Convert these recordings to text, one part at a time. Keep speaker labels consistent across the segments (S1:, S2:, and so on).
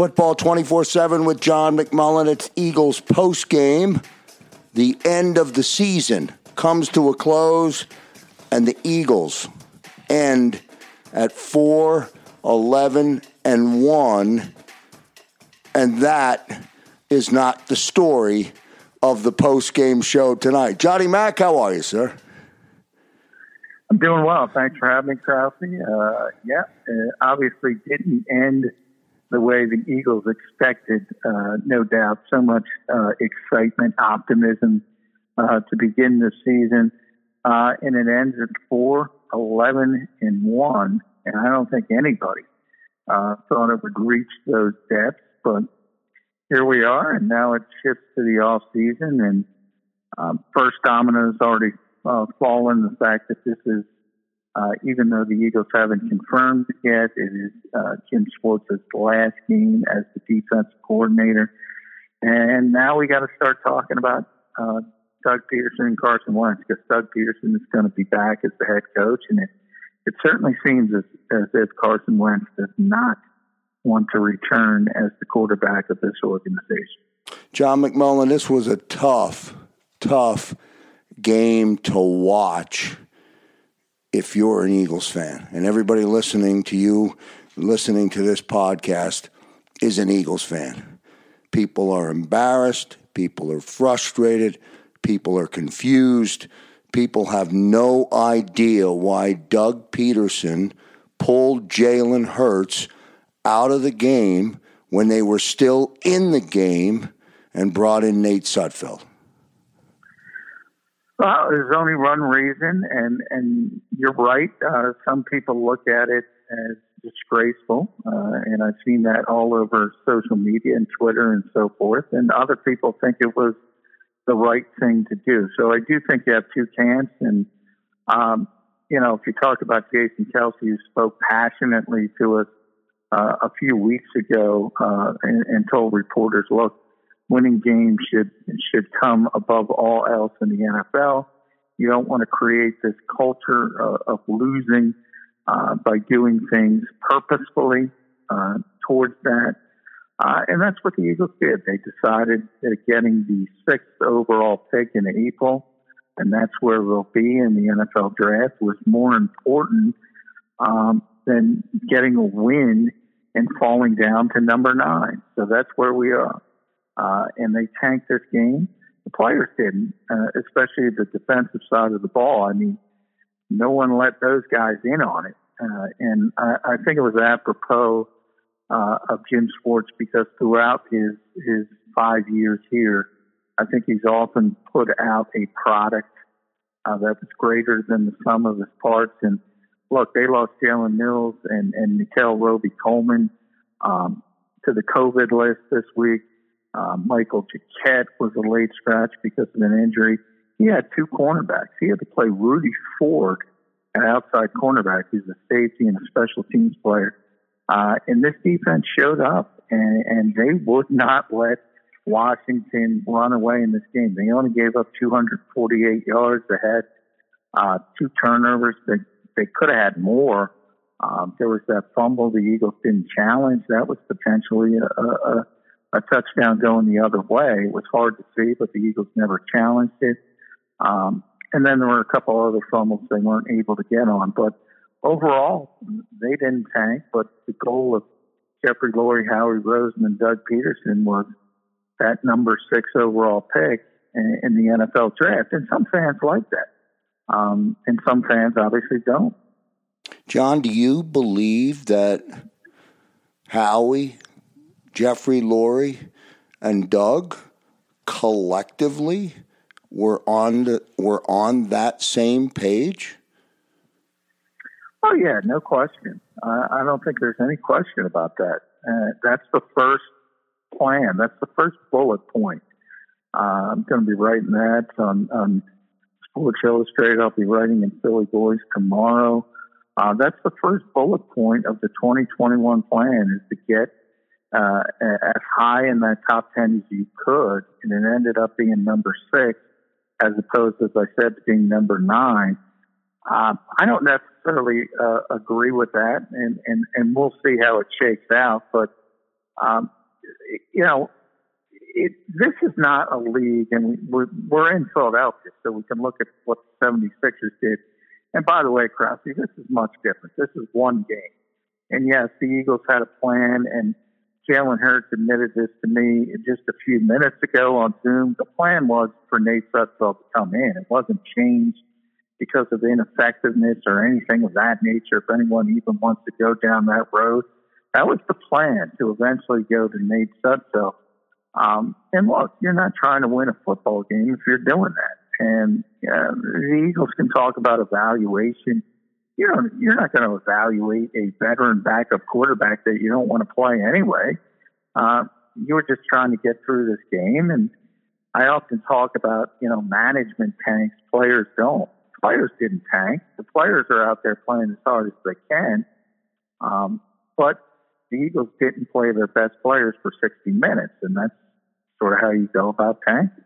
S1: Football 24 7 with John McMullen. It's Eagles post game. The end of the season comes to a close, and the Eagles end at 4 11 and 1. And that is not the story of the post game show tonight. Johnny Mack, how are you, sir?
S2: I'm doing well. Thanks for having me, Krause. Uh, yeah, uh, obviously didn't end the way the Eagles expected, uh, no doubt. So much uh, excitement, optimism uh, to begin the season. Uh, and it ends at 4 11 and 1. And I don't think anybody uh, thought it would reach those depths. But here we are. And now it shifts to the off season. And um, first domino has already uh, fallen. The fact that this is uh, even though the Eagles haven't confirmed it yet, it is uh, Jim Schwartz's last game as the defensive coordinator. And now we got to start talking about uh, Doug Pederson and Carson Wentz because Doug Pederson is going to be back as the head coach, and it it certainly seems as, as if Carson Wentz does not want to return as the quarterback of this organization.
S1: John McMullen, this was a tough, tough game to watch if you're an Eagles fan. And everybody listening to you, listening to this podcast, is an Eagles fan. People are embarrassed, people are frustrated, people are confused, people have no idea why Doug Pederson pulled Jalen Hurts out of the game when they were still in the game and brought in Nate Sudfeld.
S2: Well, there's only one reason, and and you're right. Uh, some people look at it as disgraceful, uh, and I've seen that all over social media and Twitter and so forth. And other people think it was the right thing to do. So I do think you have two camps, and um, you know, if you talk about Jason Kelce, who spoke passionately to us uh, a few weeks ago uh, and, and told reporters, "Look, winning games should should come above all else in the NFL. You don't want to create this culture uh, of losing uh, by doing things purposefully uh, towards that. Uh, and that's what the Eagles did. They decided that getting the sixth overall pick in April, and that's where they'll be in the NFL draft, was more important um, than getting a win and falling down to number nine. So that's where we are uh, and they tanked this game. The players didn't, uh, especially the defensive side of the ball. I mean, no one let those guys in on it, uh, and I, I think it was apropos uh, of Jim Schwartz because throughout his his five years here, I think he's often put out a product uh, that was greater than the sum of his parts. And look, they lost Jalen Mills and and Nickell Robey-Coleman um, to the COVID list this week. Uh, Michael Jacquet was a late scratch because of an injury. He had two cornerbacks. He had to play Rudy Ford, an outside cornerback who's a safety and a special teams player. Uh, and this defense showed up, and, and they would not let Washington run away in this game. They only gave up 248 yards. They had uh, two turnovers. They, they could have had more. Um, there was that fumble the Eagles didn't challenge. That was potentially a, a, a touchdown going the other way. It was hard to see, but the Eagles never challenged it. Um, and then there were a couple other fumbles they weren't able to get on. But overall, they didn't tank, but the goal of Jeffrey Lurie, Howie Roseman, and Doug Pederson was that number six overall pick in, in the NFL draft. And some fans like that. Um, and some fans obviously don't.
S1: John, do you believe that Howie, Jeffrey Lurie, and Doug collectively were on the, were on that same page?
S2: Oh yeah, no question. Uh, I don't think there's any question about that. Uh, that's the first plan. That's the first bullet point. Uh, I'm going to be writing that on, on Sports Illustrated. I'll be writing in Philly Voice tomorrow. Uh, that's the first bullet point of the 2021 plan is to get uh, as high in that top 10 as you could. And it ended up being number six, as opposed, as I said, to being number nine. Uh, I don't necessarily uh, agree with that, and, and, and we'll see how it shakes out. But, um, you know, it, this is not a league, and we're, we're in Philadelphia, so we can look at what the 76ers did. And by the way, Krause, this is much different. This is one game. And yes, the Eagles had a plan, and Jalen Hurts admitted this to me just a few minutes ago on Zoom. The plan was for Nate Sudfeld to come in. It wasn't changed because of ineffectiveness or anything of that nature. If anyone even wants to go down that road, that was the plan to eventually go to Nate Sudfeld. Um, and look, you're not trying to win a football game if you're doing that. And uh, the Eagles can talk about evaluation. You know, you're not going to evaluate a veteran backup quarterback that you don't want to play anyway. Uh, you were just trying to get through this game. And I often talk about, you know, management tanks, players don't. Players didn't tank. The players are out there playing as hard as they can. Um, but the Eagles didn't play their best players for 60 minutes, and that's sort of how you go about tanking.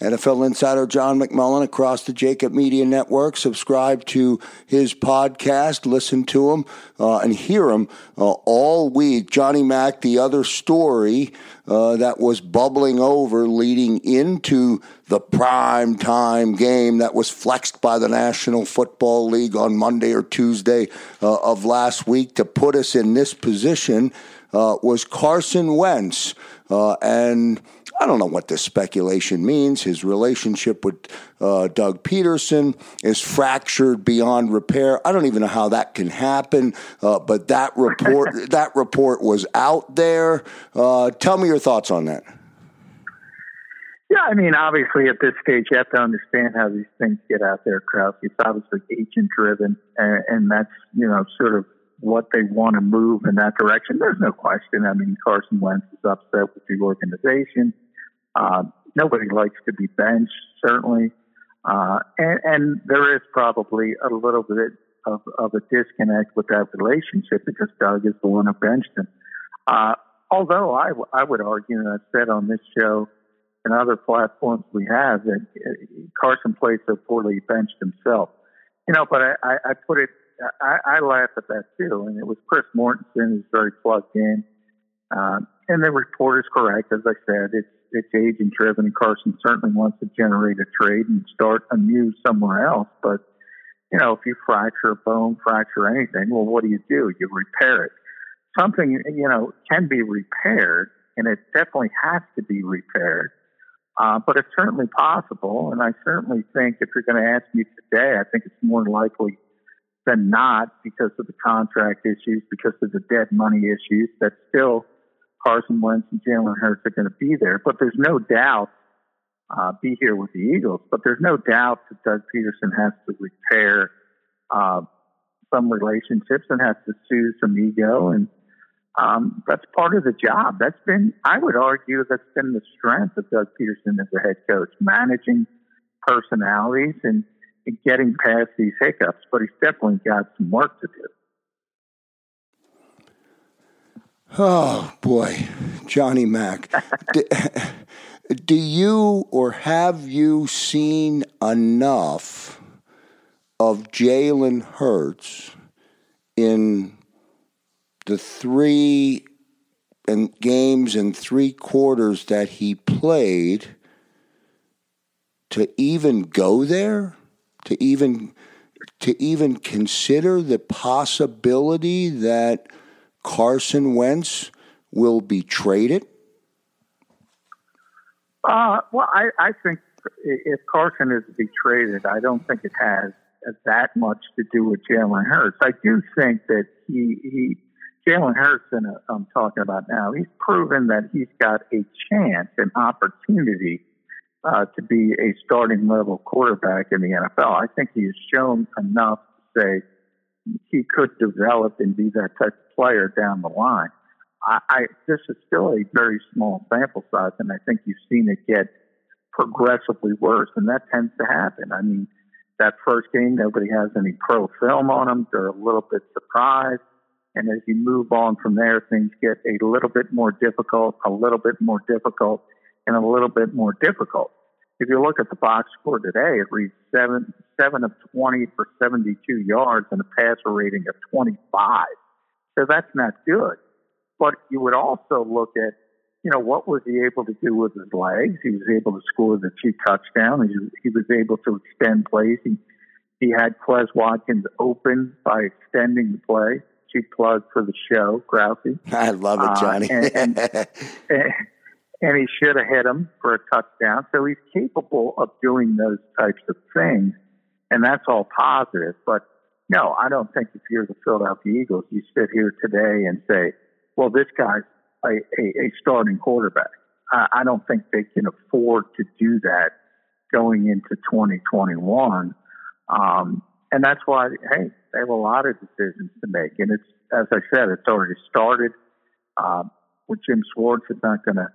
S1: NFL insider John McMullen across the Jakib Media Network. Subscribe to his podcast, listen to him, uh, and hear him uh, all week. Johnny Mack, the other story uh, that was bubbling over leading into the prime time game that was flexed by the National Football League on Monday or Tuesday uh, of last week to put us in this position uh, was Carson Wentz. Uh, and I don't know what this speculation means. His relationship with uh, Doug Pederson is fractured beyond repair. I don't even know how that can happen, uh, but that report that report was out there. Uh, tell me your thoughts on that.
S2: Yeah, I mean, obviously, at this stage, you have to understand how these things get out there, Krause. It's obviously agent driven, and, and that's you know sort of what they want to move in that direction. There's no question. I mean, Carson Wentz is upset with the organization. Uh, nobody likes to be benched, certainly. Uh, and, and, there is probably a little bit of, of, a disconnect with that relationship because Doug is the one who benched him. Uh, although I, w- I would argue, and I've said on this show and other platforms we have, that uh, Carson played so poorly he benched himself. You know, but I, I, I put it, I, I laugh at that too. And it was Chris Mortensen who's very plugged in. Uh, and the report is correct. As I said, it's it's agent driven. And Carson certainly wants to generate a trade and start anew somewhere else. But you know, if you fracture a bone, fracture anything, well, what do you do? You repair it. Something you know can be repaired, and it definitely has to be repaired. Uh, but it's certainly possible, and I certainly think if you're going to ask me today, I think it's more likely than not because of the contract issues, because of the dead money issues. That still Carson Wentz and Jalen Hurts are going to be there. But there's no doubt, uh, be here with the Eagles, but there's no doubt that Doug Pederson has to repair uh, some relationships and has to soothe some ego. And um, that's part of the job. That's been, I would argue, that's been the strength of Doug Pederson as a head coach, managing personalities and, and getting past these hiccups. But he's definitely got some work to do.
S1: Oh boy, Johnny Mack. do, do, you or have you seen enough of Jalen Hurts in the three and games and three quarters that he played to even go there? To even to even consider the possibility that Carson Wentz will be traded?
S2: Uh, well, I, I think if Carson is to be traded, I don't think it has that much to do with Jalen Hurts. I do think that he, he Jalen Hurts, and I'm talking about now, he's proven that he's got a chance, an opportunity uh, to be a starting level quarterback in the NFL. I think he has shown enough to say he could develop and be that type of player down the line. I, I this is still a very small sample size, and I think you've seen it get progressively worse, and that tends to happen. I mean, that first game, nobody has any pro film on them. They're a little bit surprised. And as you move on from there, things get a little bit more difficult, a little bit more difficult, and a little bit more difficult. If you look at the box score today, it reads seven, seven of 20 for 72 yards and a passer rating of 25. So that's not good. But you would also look at, you know, what was he able to do with his legs? He was able to score the two touchdowns. He, he was able to extend plays. He, he had Quez Watkins open by extending the play. Cheap plug for the show, Grousey.
S1: I love it, Johnny.
S2: Uh, and, and, and he should have hit him for a touchdown. So he's capable of doing those types of things, and that's all positive. But no, I don't think if you're the Philadelphia Eagles, you sit here today and say, well, this guy's a, a, a starting quarterback. I, I don't think they can afford to do that going into 2021. Um, and that's why, hey, they have a lot of decisions to make. And it's, as I said, it's already started. Um, with Jim Schwartz, it's not going to,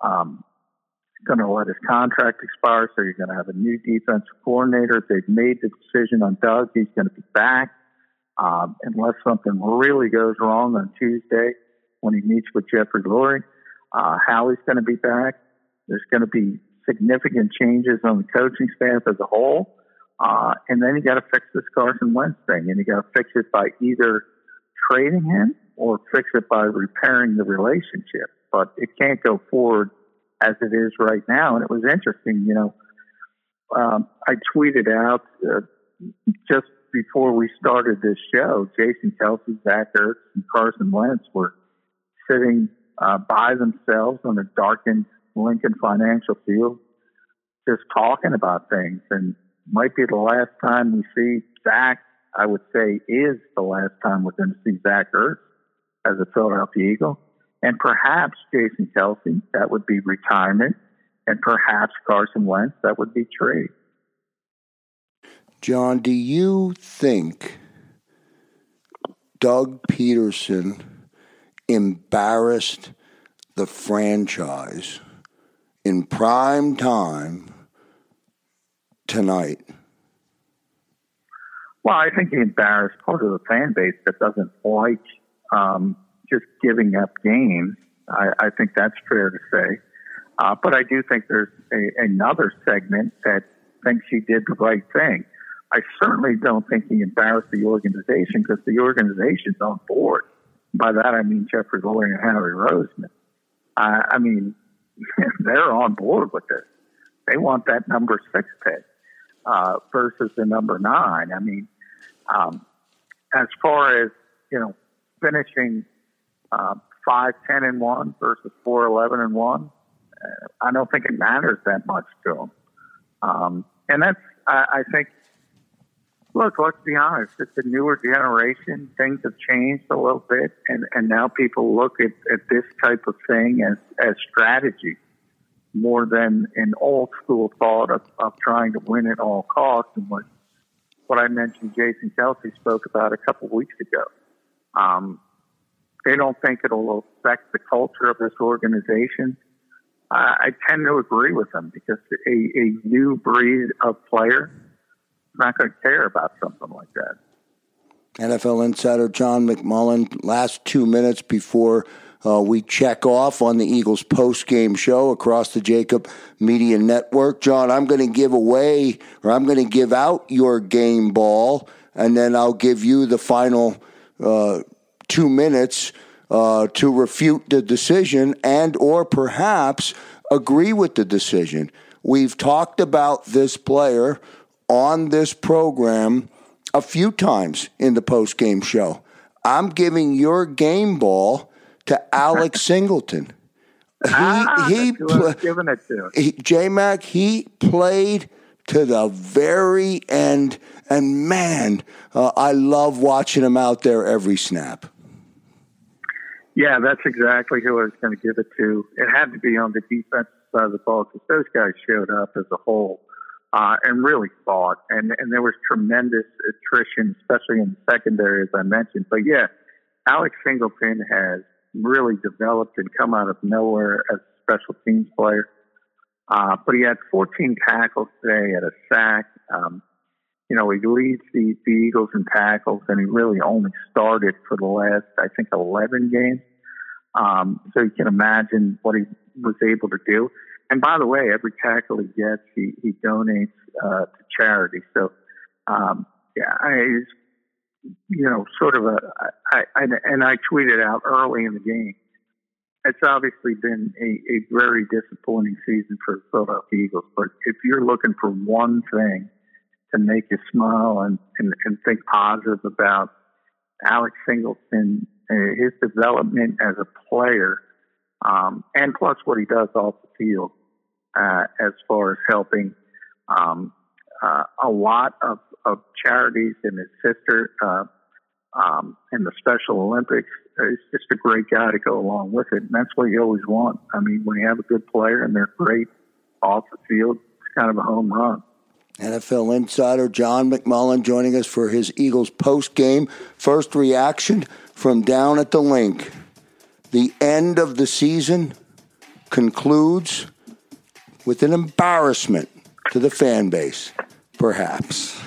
S2: um, going to let his contract expire. So you're going to have a new defensive coordinator. They've made the decision on Doug. He's going to be back. Um, unless something really goes wrong on Tuesday when he meets with Jeffrey Lurie, uh, Howie's going to be back. There's going to be significant changes on the coaching staff as a whole. Uh, and then you got to fix this Carson Wentz thing, and you got to fix it by either trading him or fix it by repairing the relationship. But it can't go forward as it is right now. And it was interesting, you know. Um, I tweeted out uh, just before we started this show, Jason Kelce, Zach Ertz, and Carson Wentz were sitting uh, by themselves on a darkened Lincoln Financial Field, just talking about things. And might be the last time we see Zach. I would say is the last time we're going to see Zach Ertz as a Philadelphia Eagle, and perhaps Jason Kelce. That would be retirement, and perhaps Carson Wentz. That would be trade.
S1: John, do you think Doug Pederson embarrassed the franchise in prime time tonight?
S2: Well, I think he embarrassed part of the fan base that doesn't like um, just giving up games. I, I, think that's fair to say. Uh, but I do think there's a, another segment that thinks he did the right thing. I certainly don't think he embarrassed the organization because the organization's on board. By that I mean Jeffrey Lurie and Howie Roseman. I, I mean, they're on board with this. They want that number six pick uh, versus the number nine. I mean, um, as far as you know, finishing uh, five ten and one versus four eleven and one, uh, I don't think it matters that much to them. Um, and that's, I, I think, look, let's be honest. It's a newer generation. Things have changed a little bit, and, and now people look at, at this type of thing as, as strategy more than an old school thought of, of trying to win at all costs and what what I mentioned Jason Kelce spoke about a couple of weeks ago. Um, they don't think it'll affect the culture of this organization. I tend to agree with them because a, a new breed of player is not going to care about something like that.
S1: NFL insider John McMullen, last two minutes before uh, we check off on the Eagles post game show across the Jakib Media Network. John, I'm going to give away or I'm going to give out your game ball, and then I'll give you the final uh, two minutes uh, to refute the decision and or perhaps agree with the decision. We've talked about this player on this program a few times in the post game show. I'm giving your game ball to Alex Singleton.
S2: He ah, he pl- giving it to
S1: J Mac. He played to the very end, and man, uh, I love watching him out there every snap.
S2: Yeah, that's exactly who I was going to give it to. It had to be on the defensive side of the ball because those guys showed up as a whole uh, and really fought. And, and there was tremendous attrition, especially in the secondary, as I mentioned. But yeah, Alex Singleton has really developed and come out of nowhere as a special teams player. Uh, but he had 14 tackles today at a sack. Um, you know, he leads the, the Eagles in tackles, and he really only started for the last, I think, 11 games. Um, so you can imagine what he was able to do. And by the way, every tackle he gets, he, he donates uh, to charity. So, um, yeah, I, you know, sort of a, I, I, and I tweeted out early in the game. It's obviously been a, a very disappointing season for the Philadelphia Eagles. But if you're looking for one thing to make you smile and, and, and think positive about Alex Singleton, his development as a player, um, and plus what he does off the field uh, as far as helping um, uh, a lot of, of charities and his sister uh, um, in the Special Olympics. He's just a great guy to go along with it, and that's what you always want. I mean, when you have a good player and they're great off the field, it's kind of a home run.
S1: NFL insider John McMullen joining us for his Eagles post game. First reaction from down at the Linc. The end of the season concludes with an embarrassment to the fan base, perhaps.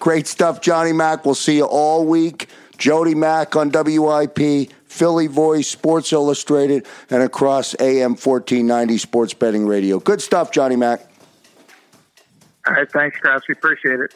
S1: Great stuff, Johnny Mack. We'll see you all week. Jody Mack on WIP, Philly Voice, Sports Illustrated, and across AM 1490 Sports Betting Radio. Good stuff, Johnny Mack.
S2: All right. Thanks, Krause. We appreciate it.